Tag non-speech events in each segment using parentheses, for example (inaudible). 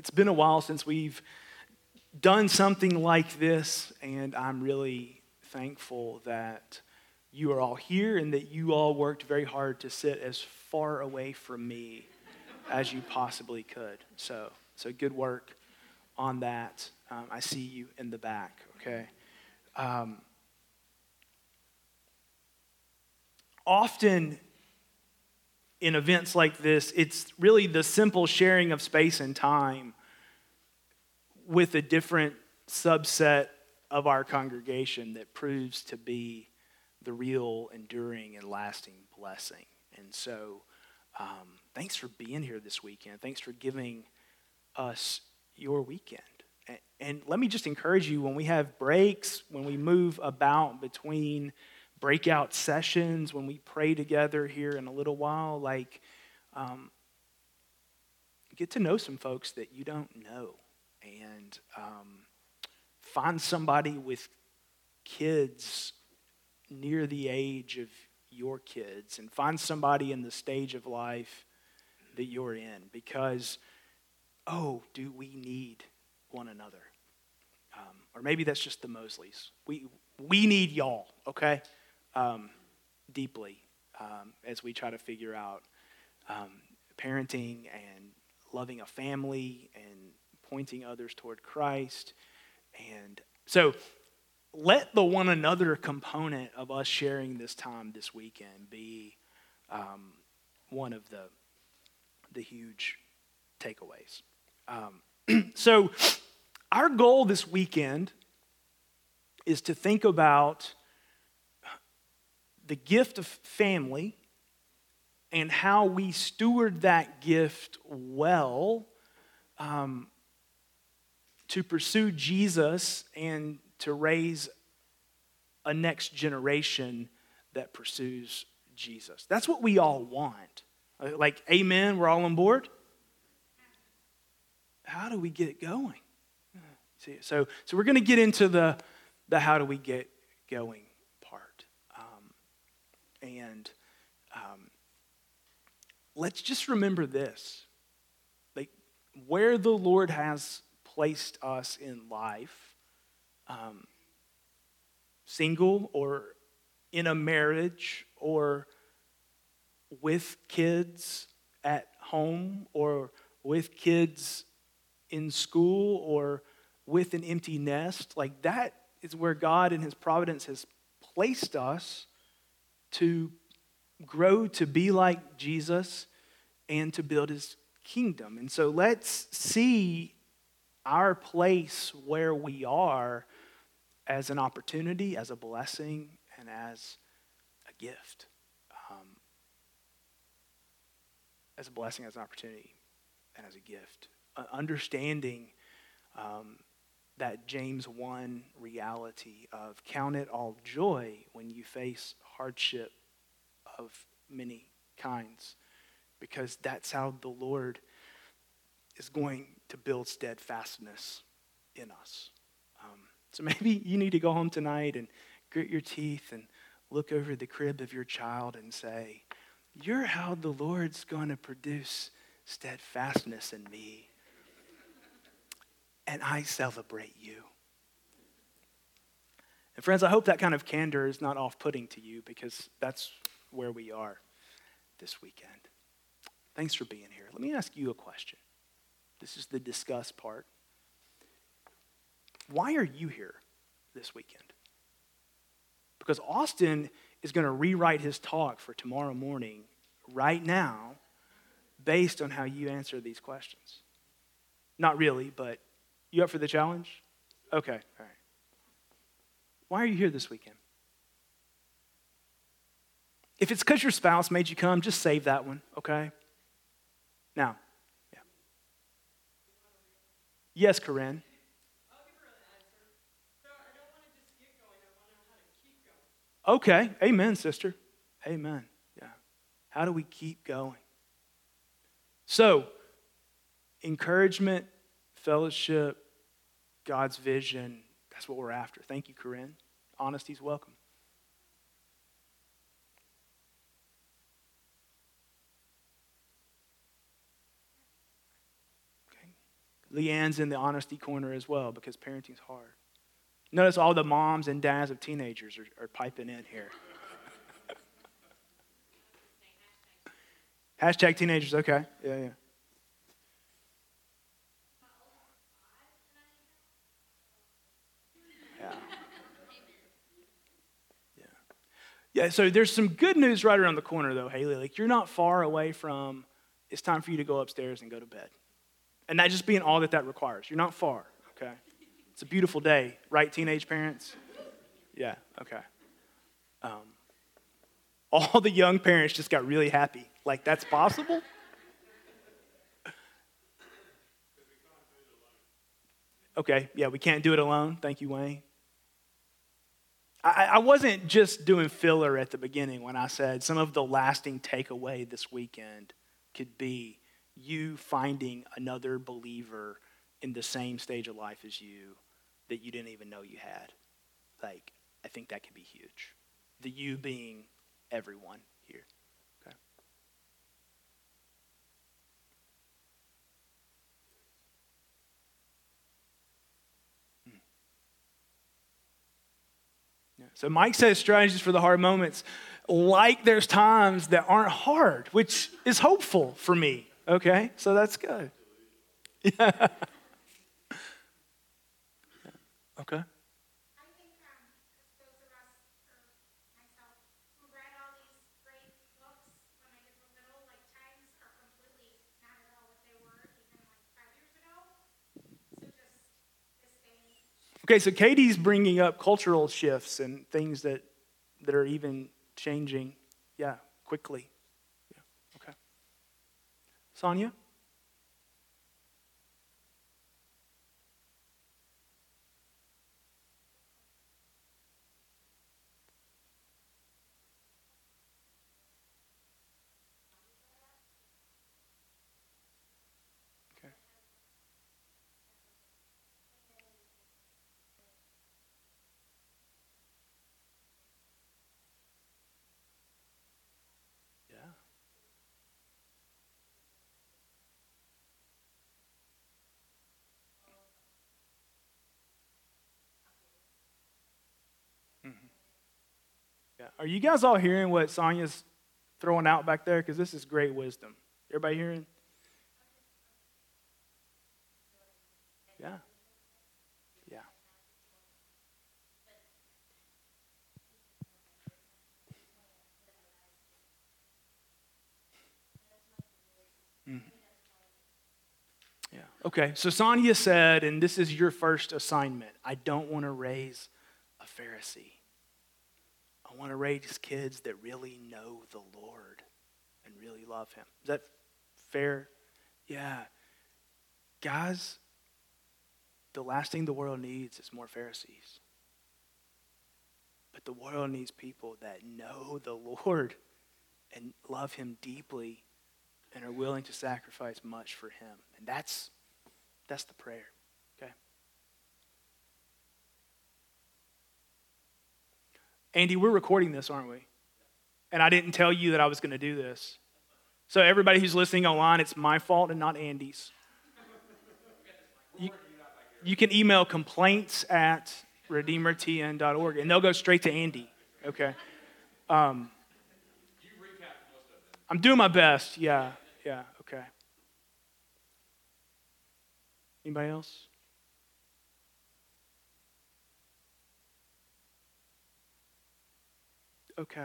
it's been a while since we've done something like this, and I'm really thankful that you are all here and that you all worked very hard to sit as far away from me as you possibly could. So, so good work on that. Um, I see you in the back, okay? Um, often in events like this, it's really the simple sharing of space and time with a different subset of our congregation that proves to be the real, enduring, and lasting blessing. And so, um, thanks for being here this weekend. Thanks for giving us your weekend. And, and let me just encourage you when we have breaks, when we move about between breakout sessions, when we pray together here in a little while, like, um, get to know some folks that you don't know and um, find somebody with kids near the age of your kids and find somebody in the stage of life that you're in because, oh, do we need one another? Um, or maybe that's just the Mosleys. We, we need y'all, okay? Um, deeply um, as we try to figure out um, parenting and loving a family and pointing others toward Christ. And so let the one another component of us sharing this time this weekend be um, one of the, the huge takeaways. Um, (clears throat) so, our goal this weekend is to think about the gift of family and how we steward that gift well um, to pursue Jesus and to raise a next generation that pursues Jesus. That's what we all want. Like, amen, we're all on board? How do we get it going? So, so we're going to get into the, the how do we get going and um, let's just remember this. Like, where the Lord has placed us in life, um, single or in a marriage or with kids at home or with kids in school or with an empty nest. Like that is where God in His providence has placed us to grow to be like Jesus and to build His kingdom. And so let's see our place where we are as an opportunity, as a blessing, and as a gift. Um, as a blessing, as an opportunity, and as a gift. Uh, understanding um, that James 1 reality of count it all joy when you face hardship of many kinds, because that's how the Lord is going to build steadfastness in us. Um, so maybe you need to go home tonight and grit your teeth and look over the crib of your child and say, You're how the Lord's going to produce steadfastness in me. And I celebrate you. And friends, I hope that kind of candor is not off putting to you because that's where we are this weekend. Thanks for being here. Let me ask you a question. This is the discuss part. Why are you here this weekend? Because Austin is going to rewrite his talk for tomorrow morning right now based on how you answer these questions. Not really, but you up for the challenge? Okay, all right. Why are you here this weekend? If it's because your spouse made you come, just save that one, okay? Now, yeah. Yes, Corinne. Okay. Amen, sister. Amen. Yeah. How do we keep going? So, encouragement, fellowship, God's vision, that's what we're after. Thank you, Corinne. Honesty's welcome. Leanne's in the honesty corner as well because parenting's hard. Notice all the moms and dads of teenagers are, are piping in here. (laughs) Hashtag teenagers, okay. Yeah, yeah. Yeah, so there's some good news right around the corner, though, Haley. Like, you're not far away from it's time for you to go upstairs and go to bed. And that just being all that that requires. You're not far, okay? It's a beautiful day, right, teenage parents? Yeah, okay. Um, all the young parents just got really happy. Like, that's possible? Okay, yeah, we can't do it alone. Thank you, Wayne. I, I wasn't just doing filler at the beginning when I said some of the lasting takeaway this weekend could be you finding another believer in the same stage of life as you that you didn't even know you had. Like, I think that could be huge. The you being everyone here. So Mike says strategies for the hard moments like there's times that aren't hard, which is hopeful for me. Okay, so that's good. Yeah. (laughs) okay. Okay, so Katie's bringing up cultural shifts and things that, that are even changing, yeah, quickly. Yeah, okay. Sonia? Are you guys all hearing what Sonia's throwing out back there? Because this is great wisdom. Everybody hearing? Yeah. Yeah. Mm-hmm. Yeah. Okay. So Sonia said, and this is your first assignment I don't want to raise a Pharisee. I want to raise kids that really know the Lord and really love Him. Is that fair? Yeah. Guys, the last thing the world needs is more Pharisees. But the world needs people that know the Lord and love Him deeply and are willing to sacrifice much for Him. And that's, that's the prayer. Andy, we're recording this, aren't we? And I didn't tell you that I was going to do this. So, everybody who's listening online, it's my fault and not Andy's. You, you can email complaints at redeemertn.org and they'll go straight to Andy. Okay. Um, I'm doing my best. Yeah. Yeah. Okay. Anybody else? Okay.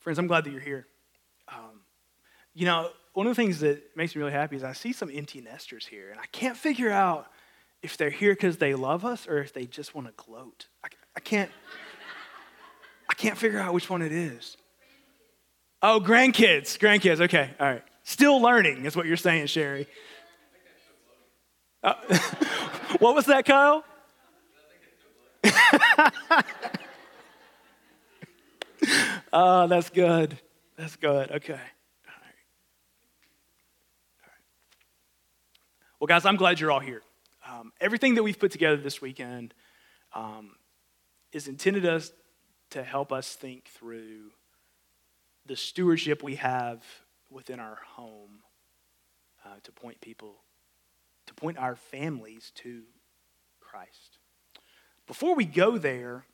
Friends, I'm glad that you're here. Um, you know, one of the things that makes me really happy is I see some empty nesters here, and I can't figure out if they're here because they love us or if they just want to gloat. I, I can't. (laughs) I can't figure out which one it is. Oh, grandkids, grandkids. Okay, all right. Still learning is what you're saying, Sherry. Uh, (laughs) what was that, Kyle? (laughs) oh, that's good. That's good. Okay. All right. All right. Well, guys, I'm glad you're all here. Um, everything that we've put together this weekend um, is intended us to help us think through the stewardship we have within our home uh, to point people to point our families to Christ. Before we go there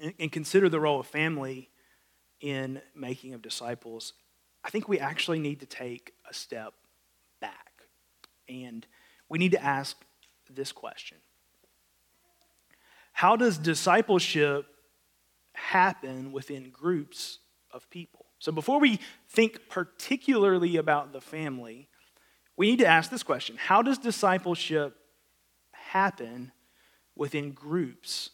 and, and consider the role of family in making of disciples, I think we actually need to take a step back. And we need to ask this question How does discipleship happen within groups of people? So before we think particularly about the family, we need to ask this question How does discipleship happen within groups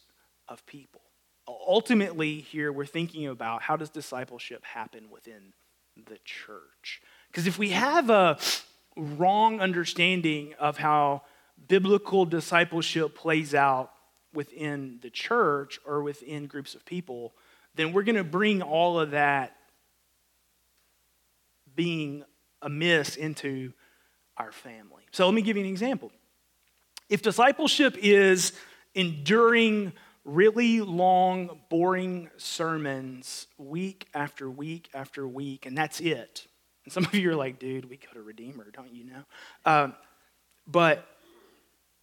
of people? Ultimately, here we're thinking about how does discipleship happen within the church? Because if we have a wrong understanding of how biblical discipleship plays out within the church or within groups of people, then we're going to bring all of that being amiss into our family. So let me give you an example. If discipleship is enduring really long, boring sermons week after week after week, and that's it. And some of you are like, dude, we go to Redeemer, don't you know? Um, but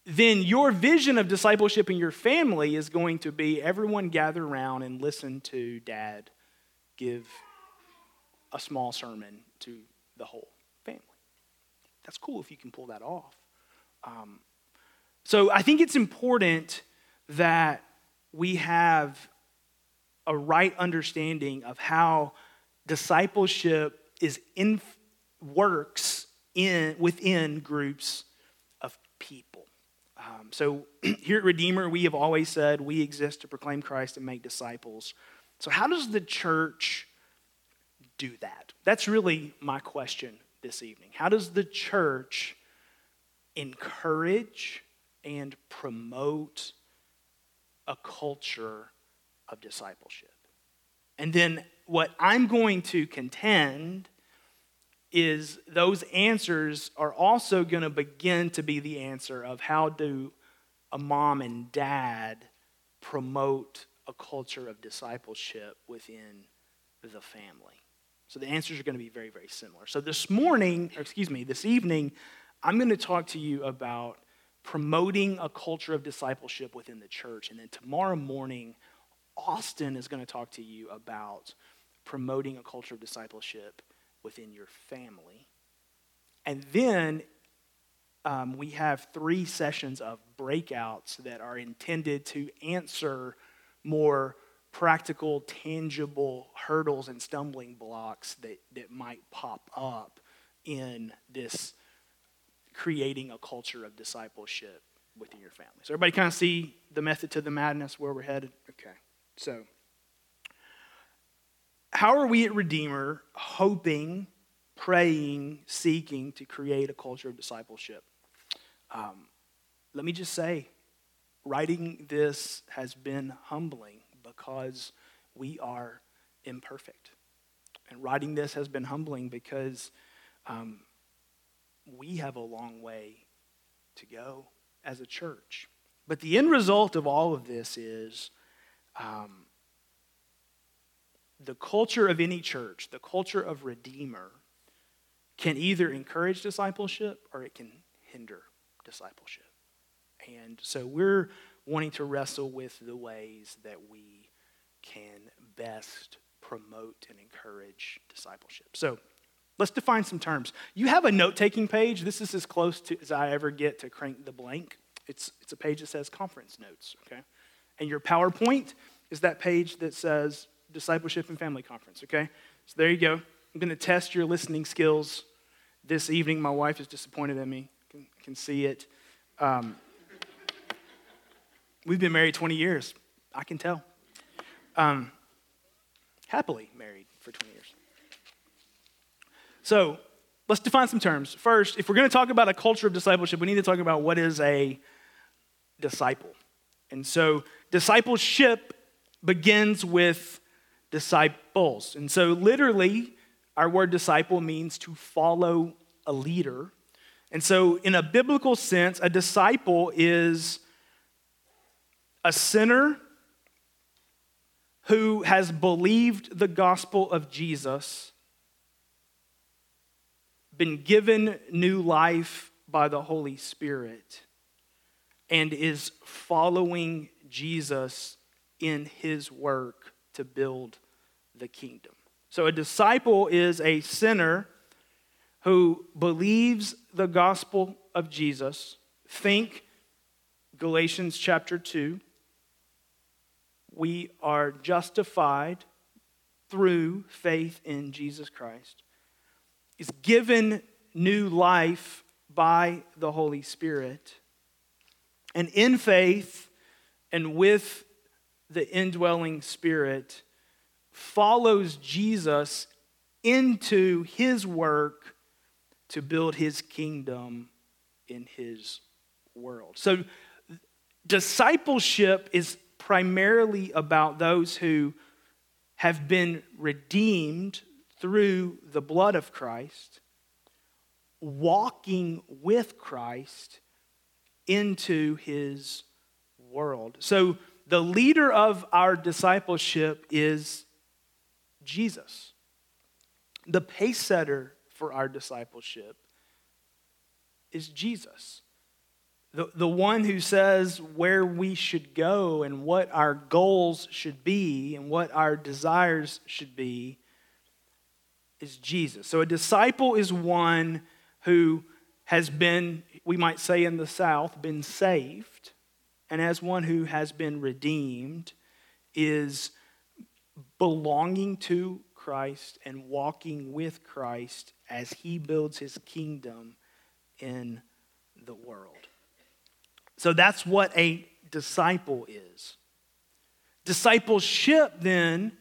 then your vision of discipleship in your family is going to be everyone gather around and listen to dad give a small sermon to the whole family. That's cool if you can pull that off. Um, so I think it's important that we have a right understanding of how discipleship is in works in within groups of people. Um, so (clears throat) here at Redeemer, we have always said we exist to proclaim Christ and make disciples. So how does the church do that? That's really my question this evening. How does the church encourage and promote a culture of discipleship? And then what I'm going to contend is those answers are also going to begin to be the answer of how do a mom and dad promote a culture of discipleship within the family. So the answers are going to be very, very similar. So this morning, or excuse me, this evening, I'm going to talk to you about promoting a culture of discipleship within the church. And then tomorrow morning, Austin is going to talk to you about promoting a culture of discipleship within your family. And then um, we have three sessions of breakouts that are intended to answer more practical, tangible hurdles and stumbling blocks that, that might pop up in this creating a culture of discipleship within your family. So, everybody kind of see the method to the madness where we're headed? Okay. So, how are we at Redeemer hoping, praying, seeking to create a culture of discipleship? Um, let me just say, writing this has been humbling because we are imperfect. And writing this has been humbling because um, we have a long way to go as a church. But the end result of all of this is um, the culture of any church, the culture of Redeemer, can either encourage discipleship or it can hinder discipleship. And so we're wanting to wrestle with the ways that we can best promote and encourage discipleship. So let's define some terms. You have a note taking page. This is as close to, as I ever get to crank the blank. It's, it's a page that says conference notes, okay? And your PowerPoint is that page that says discipleship and family conference, okay? So there you go. I'm going to test your listening skills this evening. My wife is disappointed in me. Can, can see it. Um, we've been married 20 years. I can tell. Um, happily married for 20 years. So let's define some terms. First, if we're going to talk about a culture of discipleship, we need to talk about what is a disciple. And so discipleship begins with disciples. And so, literally, our word disciple means to follow a leader. And so, in a biblical sense, a disciple is a sinner who has believed the gospel of Jesus, been given new life by the Holy Spirit and is following Jesus in his work to build the kingdom. So, a disciple is a sinner who believes the gospel of Jesus. Think Galatians chapter 2. We are justified through faith in Jesus Christ, is given new life by the Holy Spirit. And in faith and with the indwelling Spirit, follows Jesus into his work to build his kingdom in his world. So, discipleship is primarily about those who have been redeemed through the blood of Christ, walking with Christ into his world. So, the leader of our discipleship is Jesus. The pace setter for our discipleship is Jesus. The, the one who says where we should go and what our goals should be and what our desires should be is Jesus. So a disciple is one who has been, we might say in the South, been saved, and as one who has been redeemed, is belonging to Christ and walking with Christ as he builds his kingdom in the world. So that's what a disciple is. Discipleship, then,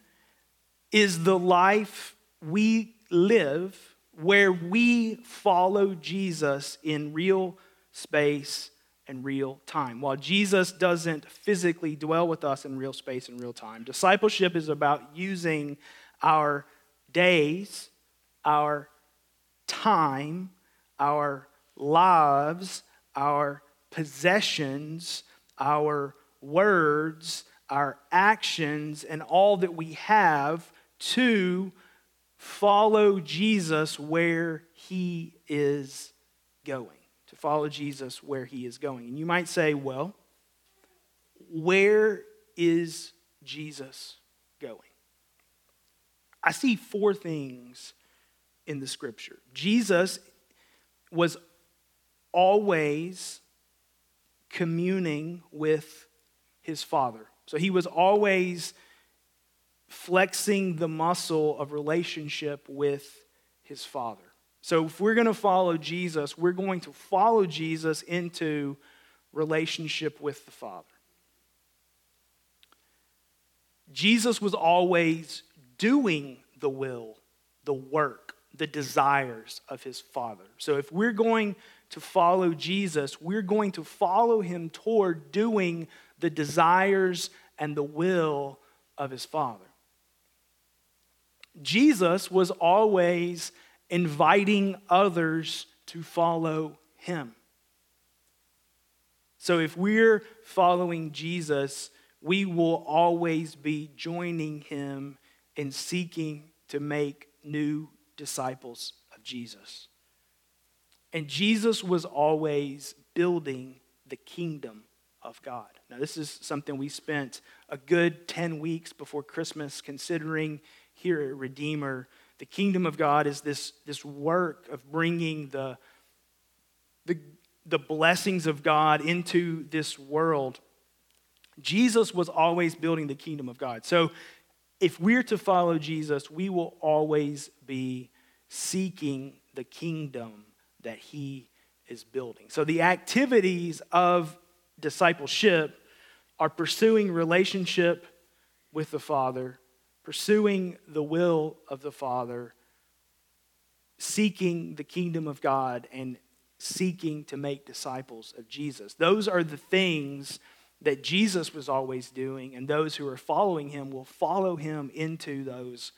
is the life we live where we follow Jesus in real space and real time. While Jesus doesn't physically dwell with us in real space and real time, discipleship is about using our days, our time, our lives, our possessions, our words, our actions, and all that we have to follow Jesus where he is going. To follow Jesus where he is going. And you might say, well, where is Jesus going? I see four things in the scripture. Jesus was always communing with his Father. So he was always flexing the muscle of relationship with his Father. So if we're going to follow Jesus, we're going to follow Jesus into relationship with the Father. Jesus was always doing the will, the work, the desires of his Father. So if we're going to follow Jesus, we're going to follow him toward doing the desires and the will of his Father. Jesus was always inviting others to follow him. So if we're following Jesus, we will always be joining him in seeking to make new disciples of Jesus. And Jesus was always building the kingdom of God. Now, this is something we spent a good 10 weeks before Christmas considering here at Redeemer. The kingdom of God is this, this work of bringing the, the, the blessings of God into this world. Jesus was always building the kingdom of God. So, if we're to follow Jesus, we will always be seeking the kingdom that he is building. So, the activities of discipleship are pursuing relationship with the Father, pursuing the will of the Father, seeking the kingdom of God, and seeking to make disciples of Jesus. Those are the things that Jesus was always doing, and those who are following him will follow him into those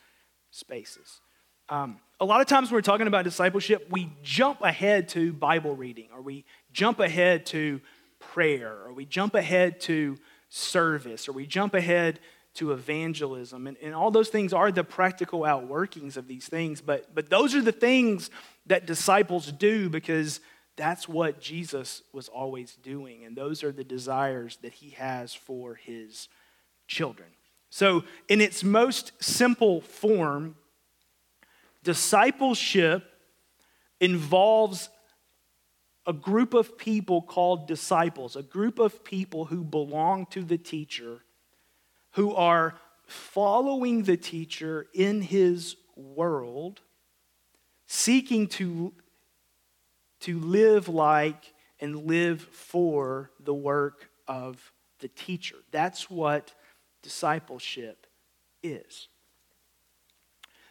spaces. Um, a lot of times when we're talking about discipleship, we jump ahead to Bible reading, or we jump ahead to prayer, or we jump ahead to service, or we jump ahead to evangelism. And, and all those things are the practical outworkings of these things, but, but those are the things that disciples do because That's what Jesus was always doing, and those are the desires that he has for his children. So, in its most simple form, discipleship involves a group of people called disciples, a group of people who belong to the teacher, who are following the teacher in his world, seeking to, to live like and live for the work of the teacher. That's what discipleship is.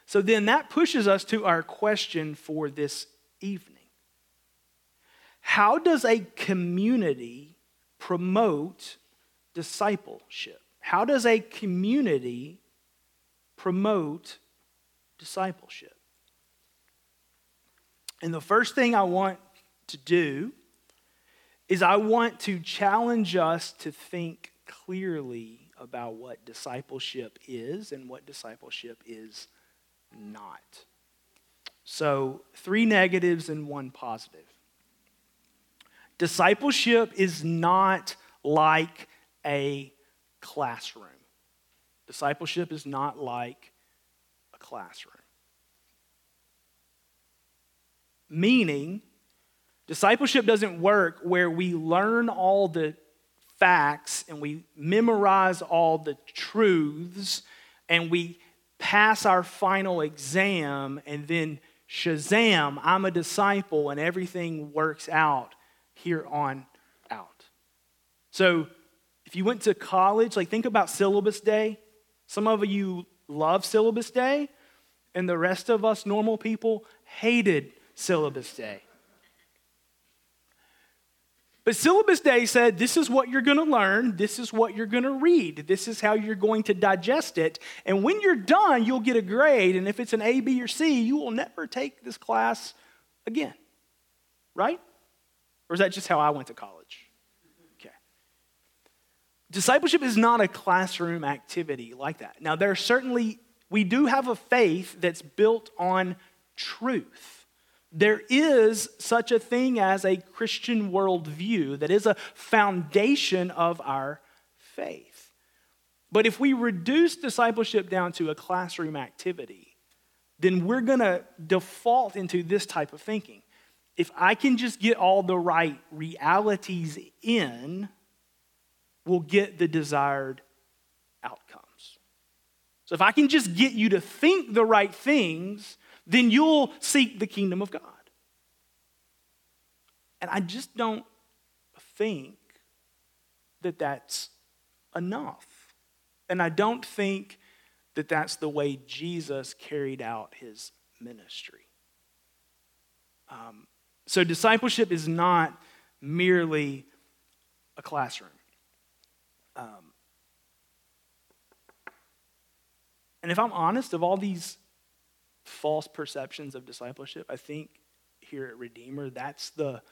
So then that pushes us to our question for this evening. How does a community promote discipleship? How does a community promote discipleship? And the first thing I want to do is I want to challenge us to think clearly about what discipleship is and what discipleship is not. So, three negatives and one positive. Discipleship is not like a classroom. Discipleship is not like a classroom. Meaning, discipleship doesn't work where we learn all the facts and we memorize all the truths and we pass our final exam and then shazam, I'm a disciple and everything works out here on out. So, if you went to college, like think about syllabus day. Some of you love syllabus day, and the rest of us normal people hated syllabus day. But syllabus day said this is what you're going to learn, this is what you're going to read, this is how you're going to digest it. And when you're done, you'll get a grade. And if it's an A, B, or C, you will never take this class again. Right? Or is that just how I went to college? Discipleship is not a classroom activity like that. Now, there are certainly, we do have a faith that's built on truth. There is such a thing as a Christian worldview that is a foundation of our faith. But if we reduce discipleship down to a classroom activity, then we're going to default into this type of thinking if I can just get all the right realities in, we'll get the desired outcomes. So if I can just get you to think the right things, then you'll seek the kingdom of God. And I just don't think that that's enough. And I don't think that that's the way Jesus carried out his ministry. Um, so, discipleship is not merely a classroom. Um, and if I'm honest, of all these false perceptions of discipleship, I think here at Redeemer, that's the,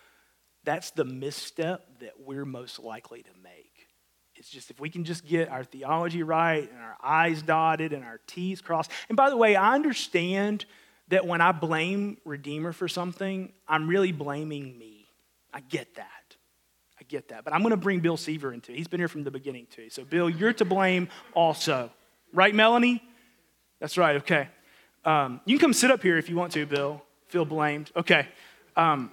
that's the misstep that we're most likely to make. It's just if we can just get our theology right and our I's dotted and our T's crossed. And by the way, I understand that when I blame Redeemer for something, I'm really blaming me. I get that. Get that. But I'm going to bring Bill Seaver into it. He's been here from the beginning, too. So, Bill, you're to blame also. Right, Melanie? That's right, okay. Um, you can come sit up here if you want to, Bill. Feel blamed. Okay. Um,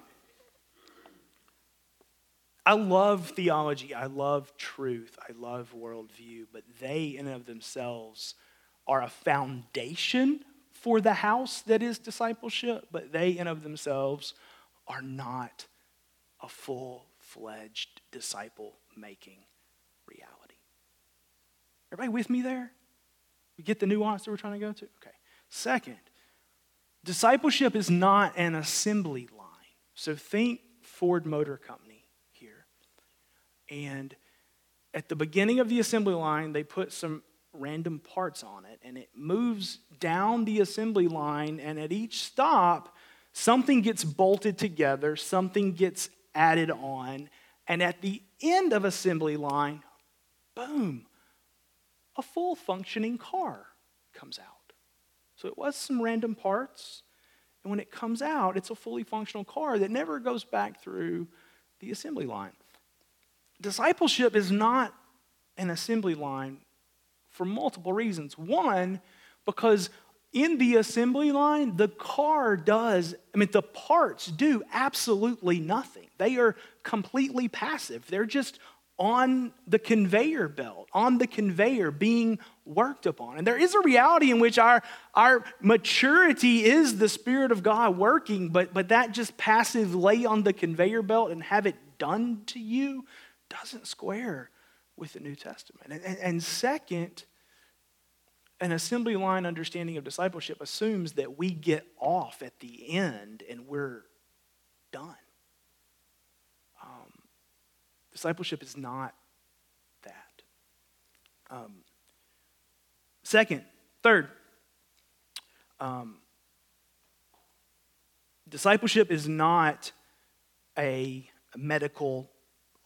I love theology. I love truth. I love worldview, but they, in and of themselves, are a foundation for the house that is discipleship, but they in of themselves are not a full fledged disciple making reality. Everybody with me there? We get the nuance that we're trying to go to? Okay. Second, discipleship is not an assembly line. So think Ford Motor Company here. And at the beginning of the assembly line, they put some random parts on it, and it moves down the assembly line, and at each stop, something gets bolted together, something gets added on, and at the end of assembly line, boom, a full functioning car comes out. So it was some random parts, And when it comes out, it's a fully functional car that never goes back through the assembly line. Discipleship is not an assembly line for multiple reasons. One, because in the assembly line, the car does, I mean, the parts do absolutely nothing. They are completely passive. They're just on the conveyor belt, on the conveyor being worked upon. And there is a reality in which our, our maturity is the Spirit of God working, but, but that just passive lay on the conveyor belt and have it done to you doesn't square with the New Testament. And, and, and second, an assembly line understanding of discipleship assumes that we get off at the end and we're done. Um, discipleship is not that. Um, second, third, um, discipleship is not a medical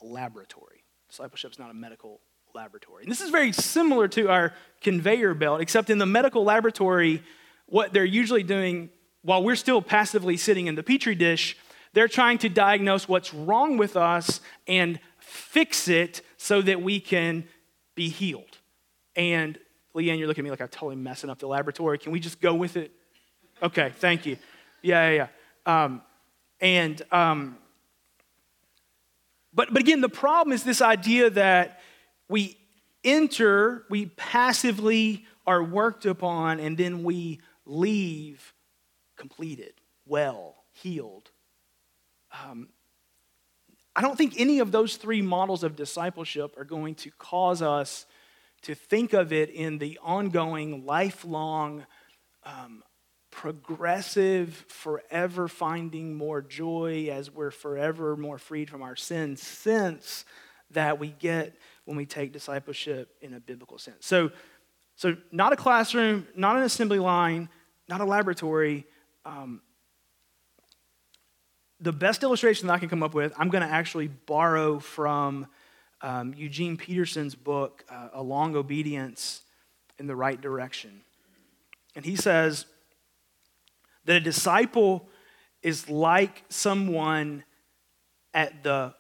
laboratory. Discipleship is not a medical laboratory. And this is very similar to our conveyor belt, except in the medical laboratory, what they're usually doing while we're still passively sitting in the petri dish, they're trying to diagnose what's wrong with us and fix it so that we can be healed. And Leanne, you're looking at me like I'm totally messing up the laboratory. Can we just go with it? Okay, thank you. Yeah, yeah, yeah. Um, and um, but but again, the problem is this idea that we enter, we passively are worked upon, and then we leave completed, well, healed. Um, I don't think any of those three models of discipleship are going to cause us to think of it in the ongoing, lifelong, um, progressive, forever finding more joy as we're forever more freed from our sins since that we get when we take discipleship in a biblical sense. So, so not a classroom, not an assembly line, not a laboratory. Um, the best illustration that I can come up with, I'm going to actually borrow from um, Eugene Peterson's book, uh, Long Obedience in the Right Direction. And he says that a disciple is like someone at the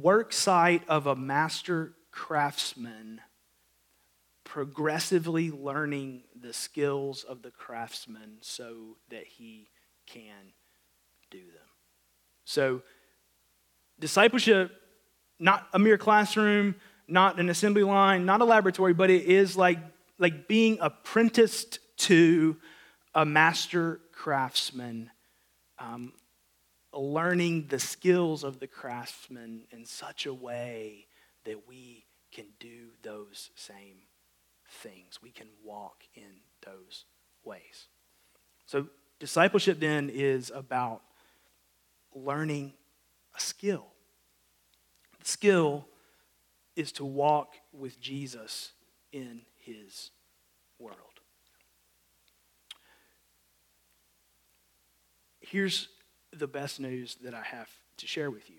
work site of a master craftsman, progressively learning the skills of the craftsman so that he can do them. So, discipleship, not a mere classroom, not an assembly line, not a laboratory, but it is like, like being apprenticed to a master craftsman. Um, learning the skills of the craftsman in such a way that we can do those same things. We can walk in those ways. So, discipleship then is about learning a skill. The skill is to walk with Jesus in his world. Here's the best news that I have to share with you.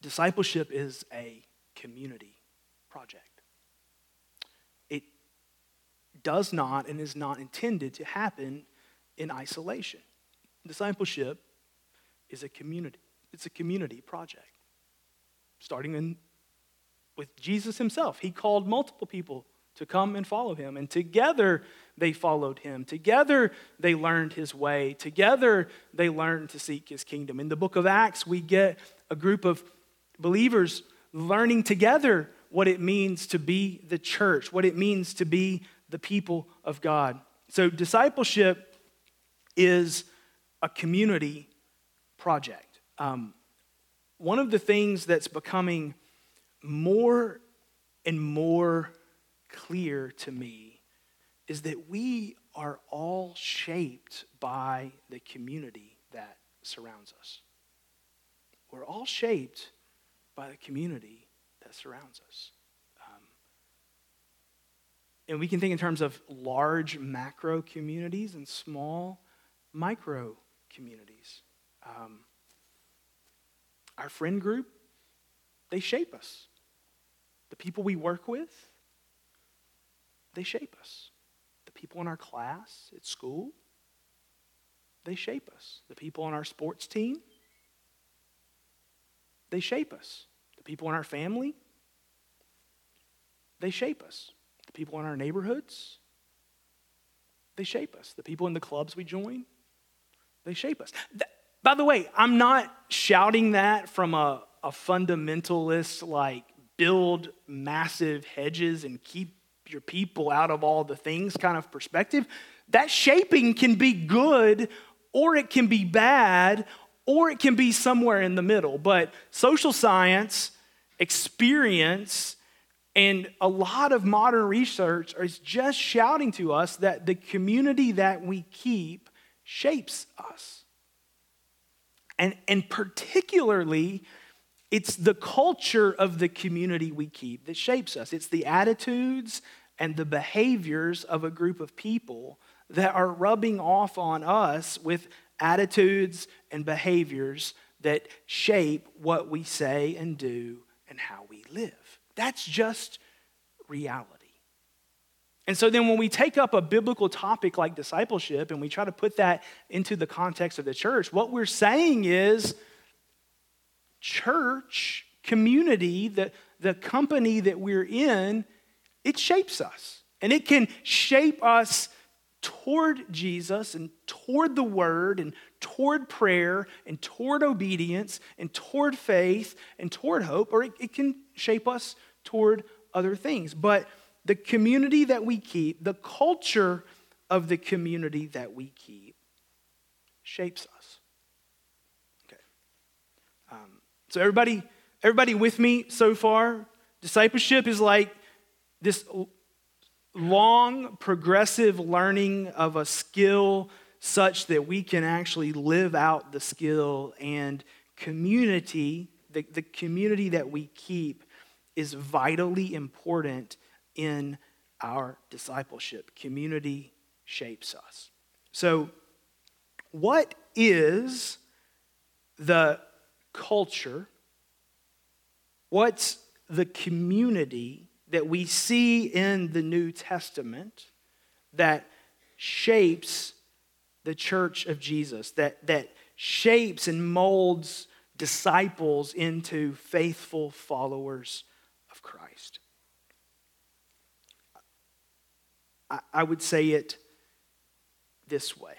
Discipleship is a community project. It does not and is not intended to happen in isolation. Discipleship is a community. It's a community project. Starting in, with Jesus himself, he called multiple people to come and follow him. And together they followed him. Together they learned his way. Together they learned to seek his kingdom. In the book of Acts, we get a group of believers learning together what it means to be the church, what it means to be the people of God. So, discipleship is a community project. Um, one of the things that's becoming more and more clear to me is that we are all shaped by the community that surrounds us. We're all shaped by the community that surrounds us. Um, and we can think in terms of large macro communities and small micro communities. Um, our friend group, they shape us. The people we work with, they shape us. The people in our class, at school, they shape us. The people on our sports team, they shape us. The people in our family, they shape us. The people in our neighborhoods, they shape us. The people in the clubs we join, they shape us. By the way, I'm not shouting that from a, a fundamentalist, like build massive hedges and keep your people out of all the things kind of perspective. That shaping can be good or it can be bad or it can be somewhere in the middle. But social science, experience, and a lot of modern research is just shouting to us that the community that we keep shapes us. And, and particularly, it's the culture of the community we keep that shapes us. It's the attitudes and the behaviors of a group of people that are rubbing off on us with attitudes and behaviors that shape what we say and do and how we live. That's just reality. And so then when we take up a biblical topic like discipleship and we try to put that into the context of the church, what we're saying is church, community, the, the company that we're in, it shapes us. And it can shape us toward Jesus and toward the Word and toward prayer and toward obedience and toward faith and toward hope, or it, it can shape us toward other things. But the community that we keep, the culture of the community that we keep, shapes us. Okay. Um, so everybody, everybody with me so far? Discipleship is like this long, progressive learning of a skill such that we can actually live out the skill and community, the, the community that we keep, is vitally important in our discipleship. Community shapes us. So, what is the culture? What's the community that we see in the New Testament that shapes the church of Jesus, that, that shapes and molds disciples into faithful followers of Christ. I, I would say it this way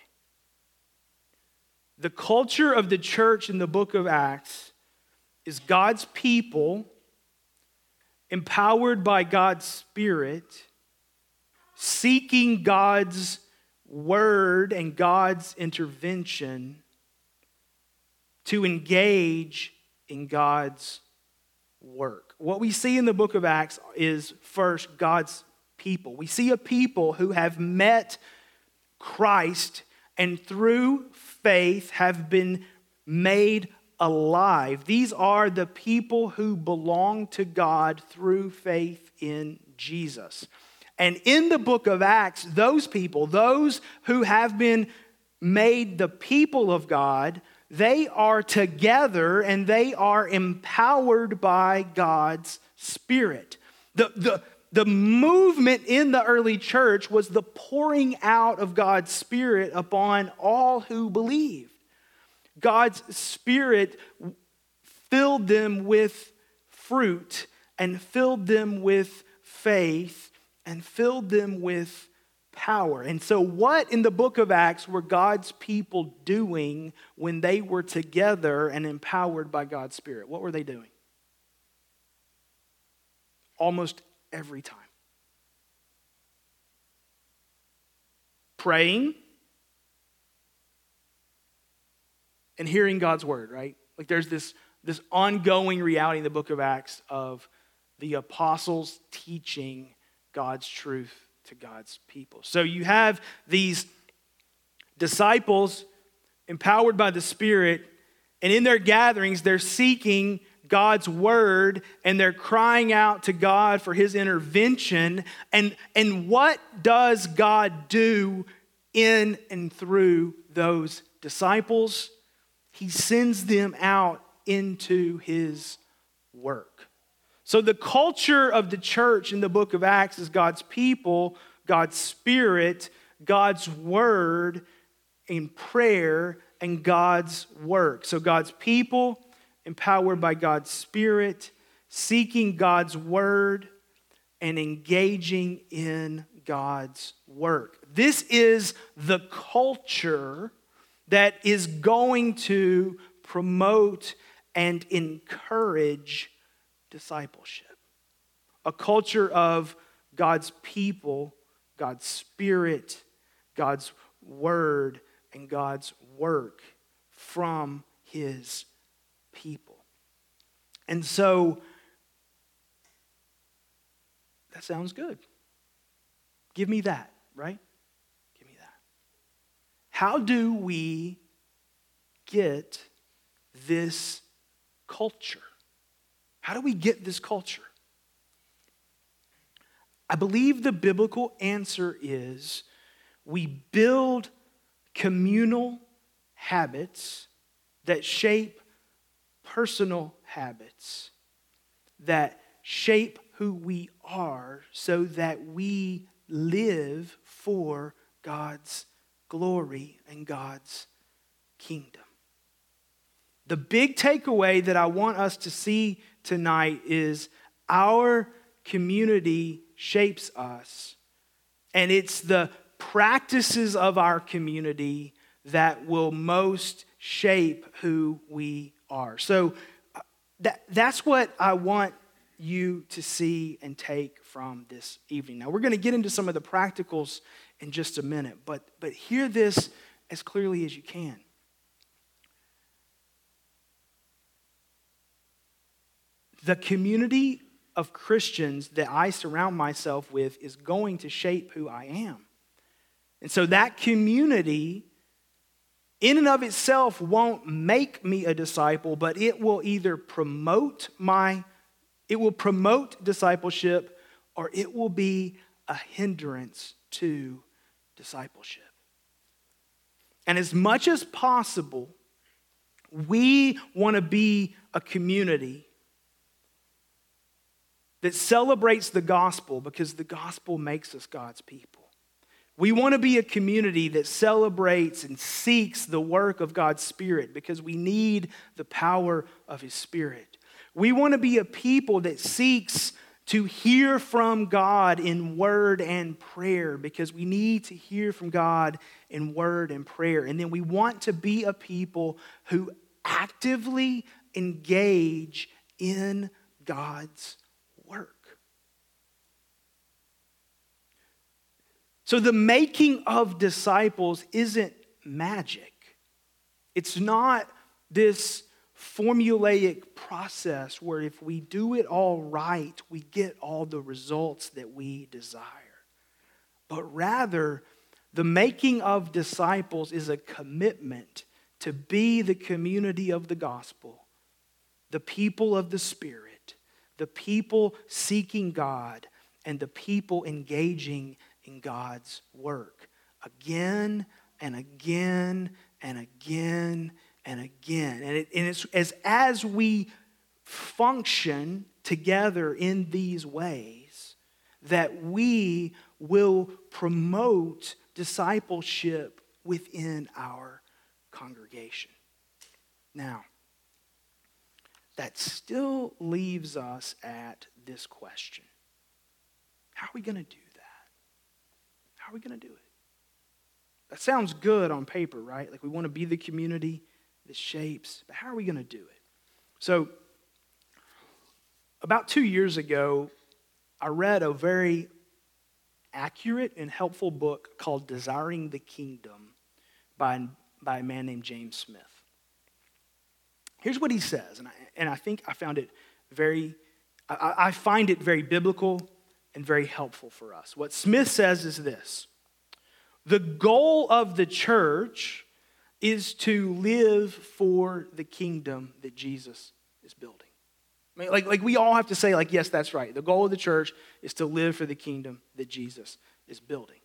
the culture of the church in the book of Acts is God's people empowered by God's Spirit, seeking God's word and God's intervention to engage in God's work. What we see in the book of Acts is first God's people. We see a people who have met Christ and through faith have been made alive. These are the people who belong to God through faith in Jesus. And in the book of Acts, those people, those who have been made the people of God, they are together and they are empowered by God's Spirit. The, the, the movement in the early church was the pouring out of God's Spirit upon all who believed. God's Spirit filled them with fruit and filled them with faith and filled them with power. And so, what in the book of Acts were God's people doing when they were together and empowered by God's Spirit? What were they doing? Almost every time. Praying and hearing God's word, right? Like there's this, this ongoing reality in the book of Acts of the apostles teaching God's truth to God's people. So you have these disciples empowered by the Spirit, and in their gatherings, they're seeking God's word and they're crying out to God for his intervention. And, and what does God do in and through those disciples? he sends them out into his work. So, the culture of the church in the book of Acts is God's people, God's spirit, God's word, in prayer and God's work. So, God's people, empowered by God's Spirit, seeking God's word, and engaging in God's work. This is the culture that is going to promote and encourage discipleship. A culture of God's people, God's Spirit, God's Word, and God's work from His people. And so, that sounds good. Give me that, right? Give me that. How do we get this culture? How do we get this culture? I believe the biblical answer is we build communal habits that shape personal habits, that shape who we are, so that we live for God's glory and God's kingdom. The big takeaway that I want us to see tonight is our community shapes us, and it's the practices of our community that will most shape who we are. So uh, that, that's what I want you to see and take from this evening. Now, we're going to get into some of the practicals in just a minute, but, but hear this as clearly as you can. The community of Christians that I surround myself with is going to shape who I am. And so that community, in and of itself, won't make me a disciple, but it will either promote my it will promote discipleship or it will be a hindrance to discipleship. And as much as possible, we want to be a community that celebrates the gospel because the gospel makes us God's people. We want to be a community that celebrates and seeks the work of God's Spirit because we need the power of His Spirit. We want to be a people that seeks to hear from God in word and prayer because we need to hear from God in word and prayer. And then we want to be a people who actively engage in God's work. So the making of disciples isn't magic. It's not this formulaic process where if we do it all right, we get all the results that we desire. But rather, the making of disciples is a commitment to be the community of the gospel, the people of the Spirit, the people seeking God, and the people engaging in God's work again and again and again and again. And, it, and it's as, as we function together in these ways that we will promote discipleship within our congregation. Now, that still leaves us at this question How are we going to do? How are we going to do it? That sounds good on paper, right? Like we want to be the community the shapes, but how are we going to do it? So, about two years ago, I read a very accurate and helpful book called Desiring the Kingdom by, by a man named James Smith. Here's what he says, and I, and I think I found it very, I, I find it very biblical and very helpful for us. What Smith says is this The goal of the church is to live for the kingdom that Jesus is building. I mean, like, like we all have to say, like, yes, that's right. The goal of the church is to live for the kingdom that Jesus is building.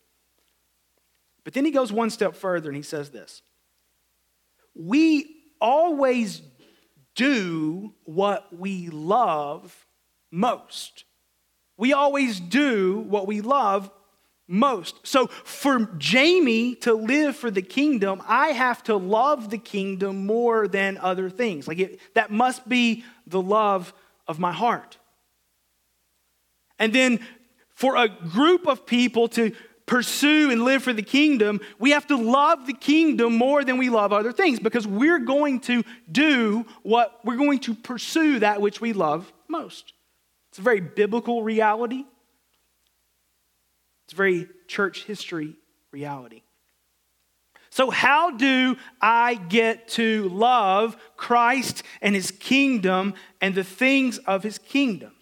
But then he goes one step further and he says this We always do what we love most. We always do what we love most. So for Jamie to live for the kingdom, I have to love the kingdom more than other things. Like it, that must be the love of my heart. And then for a group of people to pursue and live for the kingdom, we have to love the kingdom more than we love other things because we're going to do what we're going to pursue that which we love most. It's a very biblical reality. It's a very church history reality. So, how do I get to love Christ and his kingdom and the things of his kingdom?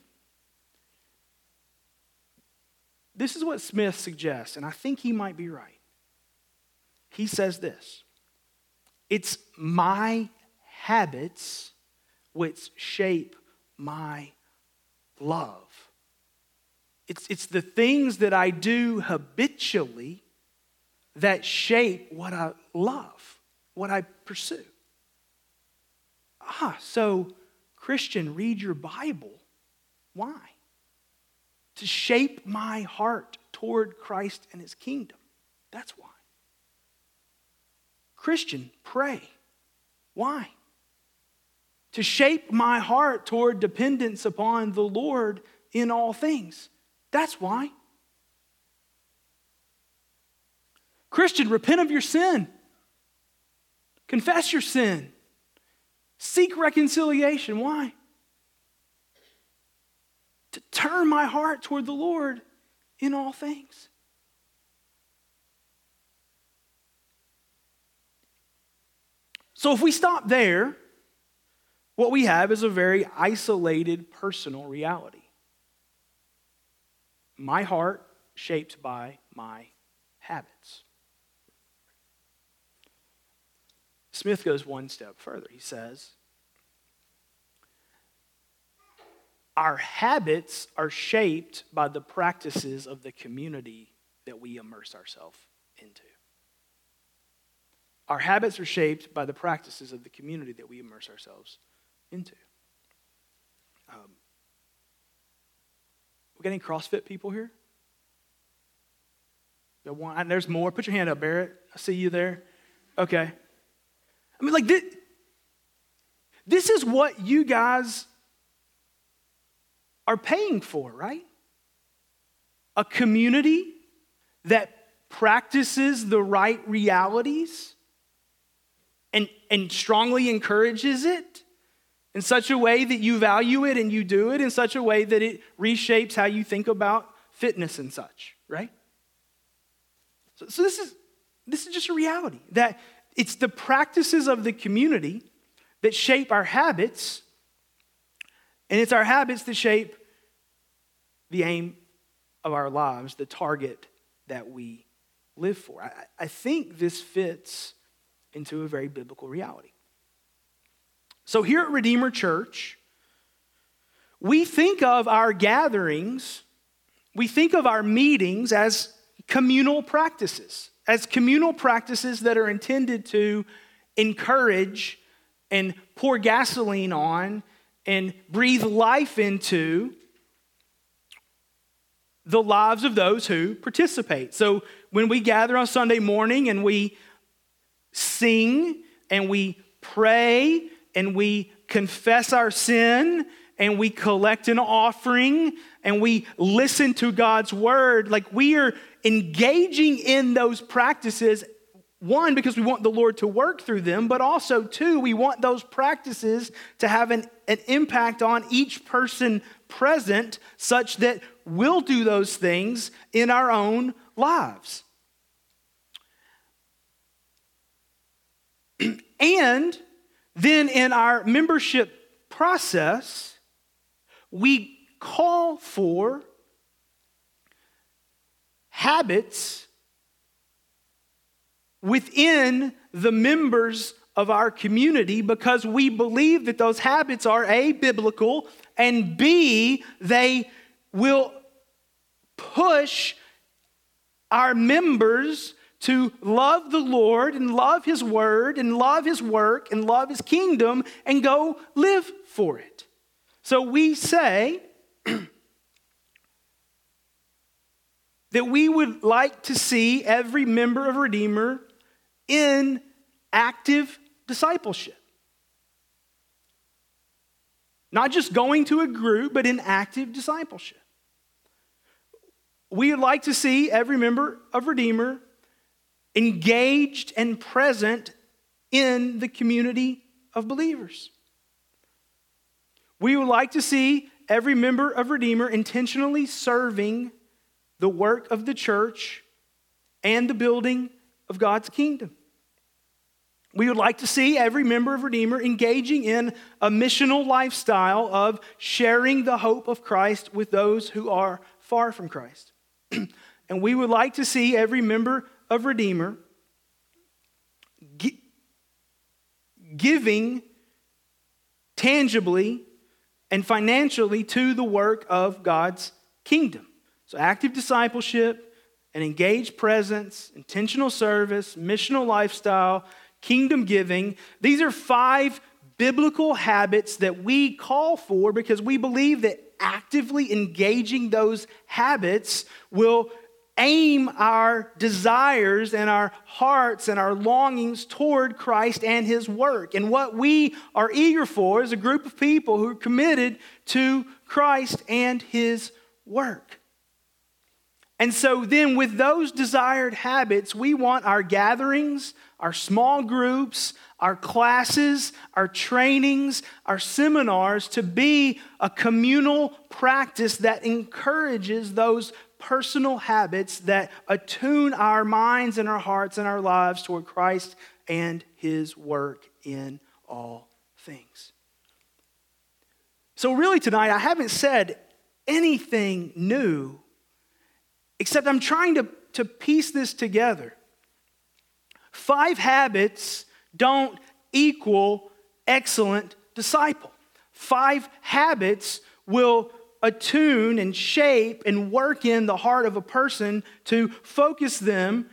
This is what Smith suggests, and I think he might be right. He says this It's my habits which shape my love. It's, it's the things that I do habitually that shape what I love, what I pursue. Ah, so, Christian, read your Bible. Why? to shape my heart toward Christ and his kingdom. That's why. Christian, pray. Why? To shape my heart toward dependence upon the Lord in all things. That's why. Christian, repent of your sin. Confess your sin. Seek reconciliation. Why? to turn my heart toward the Lord in all things. So if we stop there, what we have is a very isolated personal reality. My heart shaped by my habits. Smith goes one step further. He says, our habits are shaped by the practices of the community that we immerse ourselves into. Our habits are shaped by the practices of the community that we immerse ourselves into. Um, we got any CrossFit people here? One, there's more. Put your hand up, Barrett. I see you there. Okay. I mean, like, this, this is what you guys are paying for, right? A community that practices the right realities and, and strongly encourages it in such a way that you value it and you do it in such a way that it reshapes how you think about fitness and such, right? So, so this, is, this is just a reality that it's the practices of the community that shape our habits, and it's our habits that shape the aim of our lives, the target that we live for. I, I think this fits into a very biblical reality. So, here at Redeemer Church, we think of our gatherings, we think of our meetings as communal practices, as communal practices that are intended to encourage and pour gasoline on and breathe life into the lives of those who participate. So when we gather on Sunday morning and we sing and we pray and we confess our sin and we collect an offering and we listen to God's word, like we are engaging in those practices. One, because we want the Lord to work through them, but also, two, we want those practices to have an, an impact on each person present such that we'll do those things in our own lives. (clears throat) and then in our membership process, we call for habits within the members of our community because we believe that those habits are A, biblical, and B, they will push our members to love the Lord and love His Word and love His work and love His kingdom and go live for it. So we say, (clears throat) that we would like to see every member of Redeemer in active discipleship. Not just going to a group, but in active discipleship. We would like to see every member of Redeemer engaged and present in the community of believers. We would like to see every member of Redeemer intentionally serving the work of the church and the building of God's kingdom. We would like to see every member of Redeemer engaging in a missional lifestyle of sharing the hope of Christ with those who are far from Christ. (clears throat) and we would like to see every member of Redeemer giving tangibly and financially to the work of God's kingdom. So, active discipleship, an engaged presence, intentional service, missional lifestyle, kingdom giving. These are five biblical habits that we call for because we believe that actively engaging those habits will aim our desires and our hearts and our longings toward Christ and His work. And what we are eager for is a group of people who are committed to Christ and His work. And so, then, with those desired habits, we want our gatherings, our small groups, our classes, our trainings, our seminars to be a communal practice that encourages those personal habits that attune our minds and our hearts and our lives toward Christ and his work in all things. So, really, tonight, I haven't said anything new, except I'm trying to, to piece this together. Five habits don't equal excellent disciple. Five habits will attune and shape and work in the heart of a person to focus them,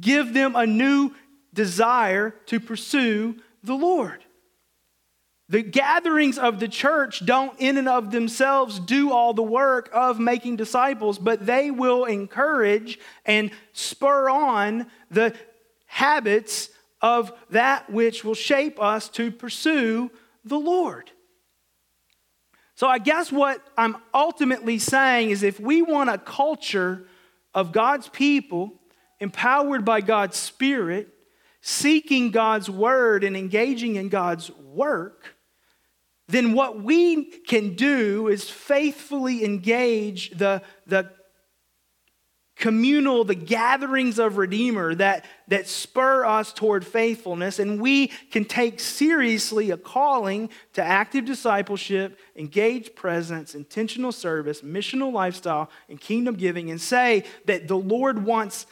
give them a new desire to pursue the Lord. The gatherings of the church don't, in and of themselves, do all the work of making disciples, but they will encourage and spur on the habits of that which will shape us to pursue the Lord. So, I guess what I'm ultimately saying is if we want a culture of God's people empowered by God's Spirit, seeking God's word and engaging in God's work, then what we can do is faithfully engage the, the communal, the gatherings of Redeemer that, that spur us toward faithfulness, and we can take seriously a calling to active discipleship, engaged presence, intentional service, missional lifestyle, and kingdom giving, and say that the Lord wants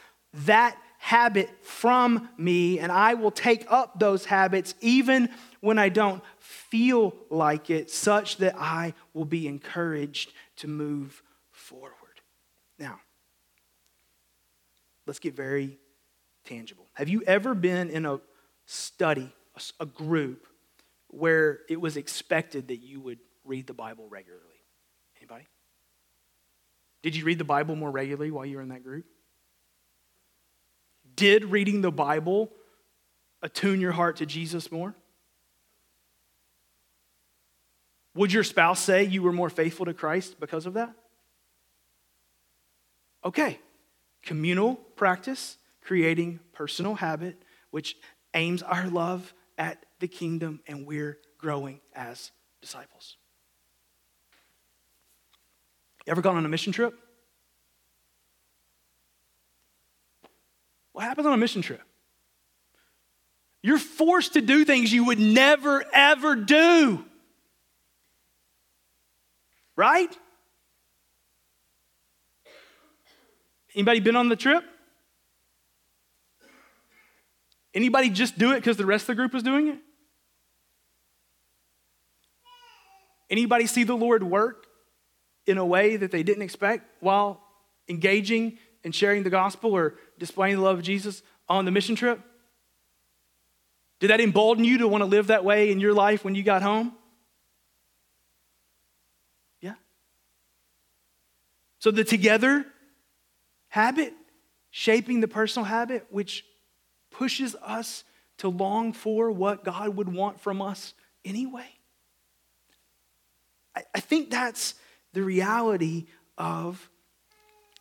that habit from me, and I will take up those habits even when I don't feel like it, such that I will be encouraged to move forward. Now, let's get very tangible. Have you ever been in a study, a group, where it was expected that you would read the Bible regularly? Anybody? Did you read the Bible more regularly while you were in that group? Did reading the Bible attune your heart to Jesus more? Would your spouse say you were more faithful to Christ because of that? Okay, communal practice, creating personal habit, which aims our love at the kingdom, and we're growing as disciples. You ever gone on a mission trip? What happens on a mission trip? You're forced to do things you would never, ever do. Right? Anybody been on the trip? Anybody just do it because the rest of the group was doing it? Anybody see the Lord work in a way that they didn't expect while engaging and sharing the gospel or displaying the love of Jesus on the mission trip? Did that embolden you to want to live that way in your life when you got home? Yeah. So the together habit, shaping the personal habit, which pushes us to long for what God would want from us anyway. I, I think that's the reality of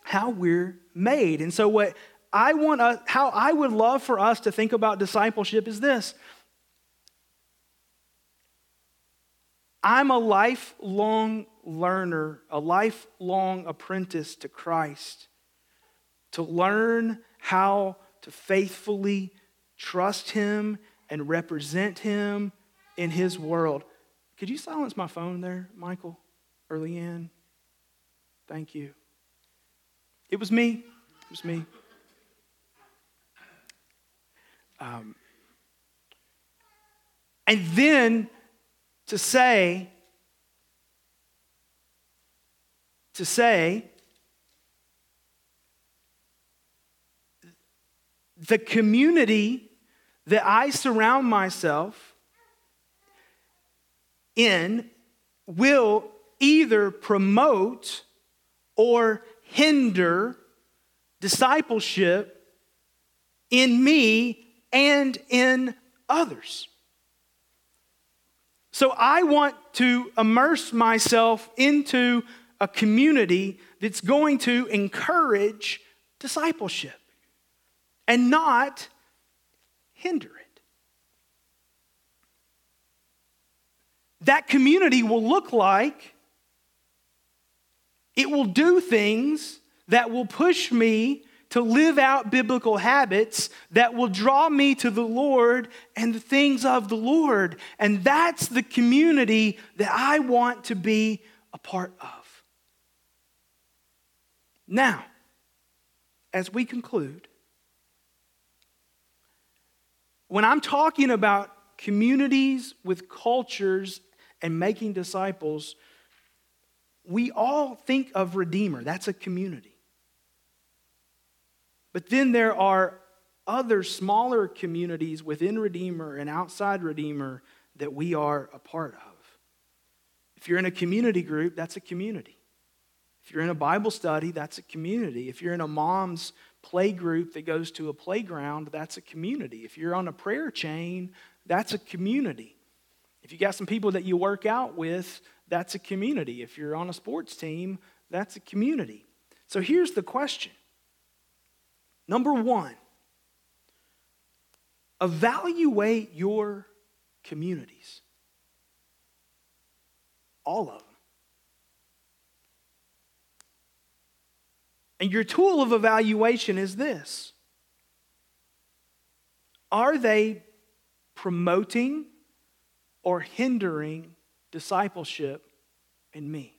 how we're made. And so, what I want us, how I would love for us to think about discipleship is this I'm a lifelong learner, a lifelong apprentice to Christ, to learn how to faithfully trust Him and represent Him in His world. Could you silence my phone there, Michael or Leanne? Thank you. It was me. It was me. Um, and then to say, to say, the community that I surround myself in will either promote or hinder discipleship in me and in others. So I want to immerse myself into a community that's going to encourage discipleship and not hinder it. That community will look like it will do things that will push me to live out biblical habits that will draw me to the Lord and the things of the Lord. And that's the community that I want to be a part of. Now, as we conclude, when I'm talking about communities with cultures and making disciples, we all think of Redeemer. That's a community. But then there are other smaller communities within Redeemer and outside Redeemer that we are a part of. If you're in a community group, that's a community. If you're in a Bible study, that's a community. If you're in a mom's play group that goes to a playground, that's a community. If you're on a prayer chain, that's a community. If you got some people that you work out with, that's a community. If you're on a sports team, that's a community. So here's the question Number one, evaluate your communities. All of them. And your tool of evaluation is this Are they promoting or hindering discipleship in me?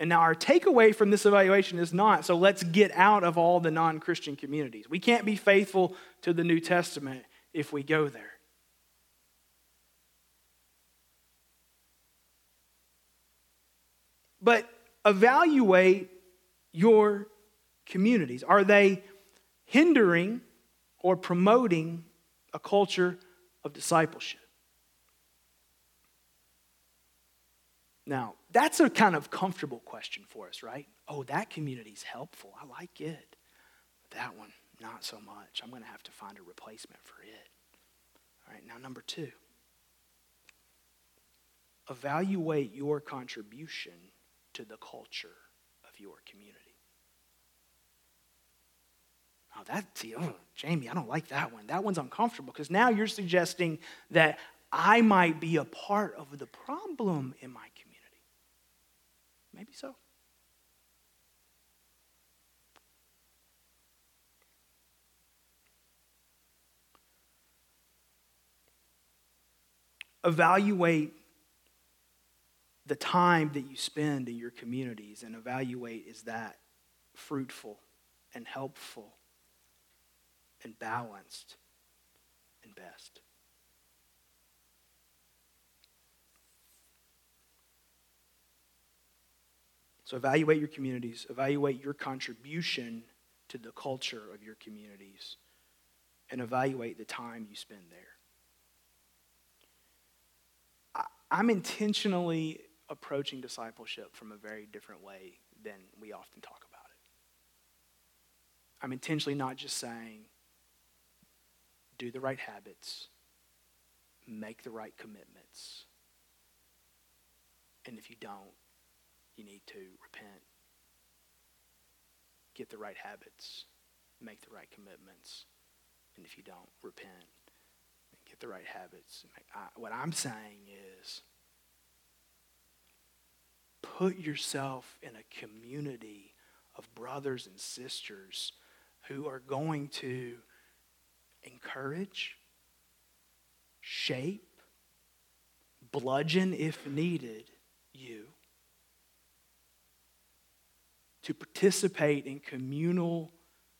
And now our takeaway from this evaluation is not, so let's get out of all the non Christian communities. We can't be faithful to the New Testament if we go there. But evaluate your communities. Are they hindering or promoting a culture of discipleship? Now, that's a kind of comfortable question for us, right? Oh, that community's helpful. I like it. But that one, not so much. I'm going to have to find a replacement for it. All right, now, number two evaluate your contribution to the culture of your community. Oh, that, see, oh, Jamie, I don't like that one. That one's uncomfortable because now you're suggesting that I might be a part of the problem in my community. Maybe so. Evaluate the time that you spend in your communities and evaluate is that fruitful and helpful and balanced and best. So evaluate your communities, evaluate your contribution to the culture of your communities, and evaluate the time you spend there. I'm intentionally approaching discipleship from a very different way than we often talk about it. I'm intentionally not just saying do the right habits, make the right commitments. And if you don't, you need to repent, get the right habits, make the right commitments. And if you don't, repent and get the right habits. What I'm saying is put yourself in a community of brothers and sisters who are going to encourage, shape, bludgeon if needed you to participate in communal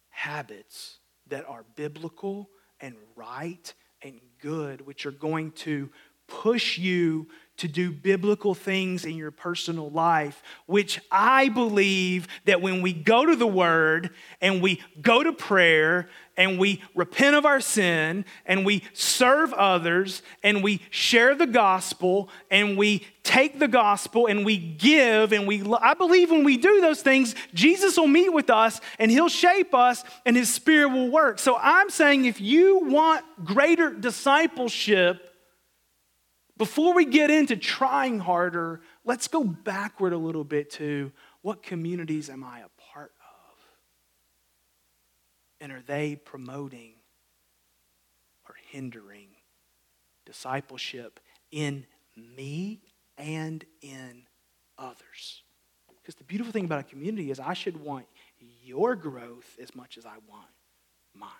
habits that are biblical and right and good, which are going to push you to do biblical things in your personal life, which I believe that when we go to the Word and we go to prayer and we repent of our sin and we serve others and we share the gospel and we take the gospel and we give and we I believe when we do those things Jesus will meet with us and he'll shape us and his spirit will work. So I'm saying if you want greater discipleship before we get into trying harder, let's go backward a little bit to what communities am I a part of? And are they promoting or hindering discipleship in me and in others? Because the beautiful thing about a community is I should want your growth as much as I want mine.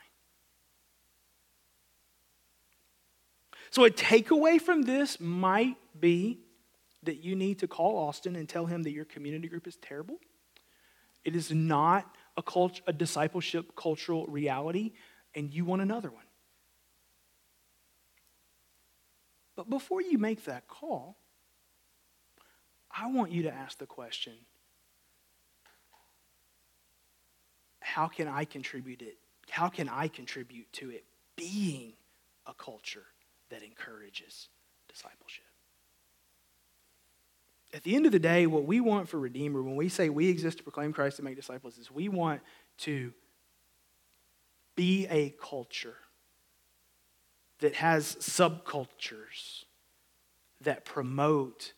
So, a takeaway from this might be that you need to call Austin and tell him that your community group is terrible. It is not a, cult- a discipleship cultural reality, and you want another one. But before you make that call, I want you to ask the question how can I contribute it? How can I contribute to it being a culture that encourages discipleship. At the end of the day, what we want for Redeemer, when we say we exist to proclaim Christ and make disciples, is we want to be a culture that has subcultures that promote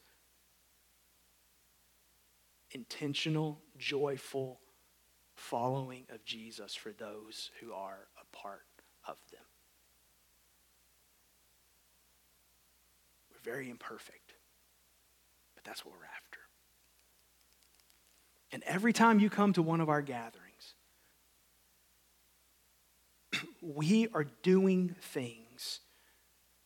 intentional, joyful following of Jesus for those who are a part of them. Very imperfect, but that's what we're after. And every time you come to one of our gatherings, (clears throat) we are doing things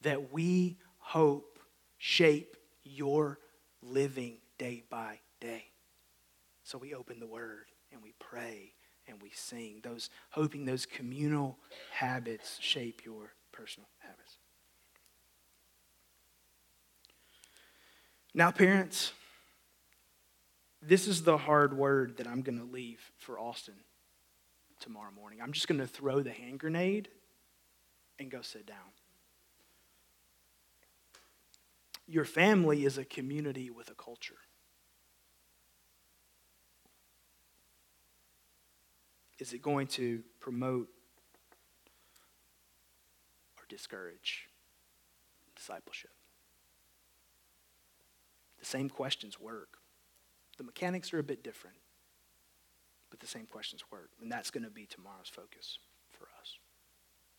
that we hope shape your living day by day. So we open the Word and we pray and we sing, those hoping those communal habits shape your personal habits. Now, parents, this is the hard word that I'm going to leave for Austin tomorrow morning. I'm just going to throw the hand grenade and go sit down. Your family is a community with a culture. Is it going to promote or discourage discipleship? The same questions work. The mechanics are a bit different, but the same questions work. And that's going to be tomorrow's focus.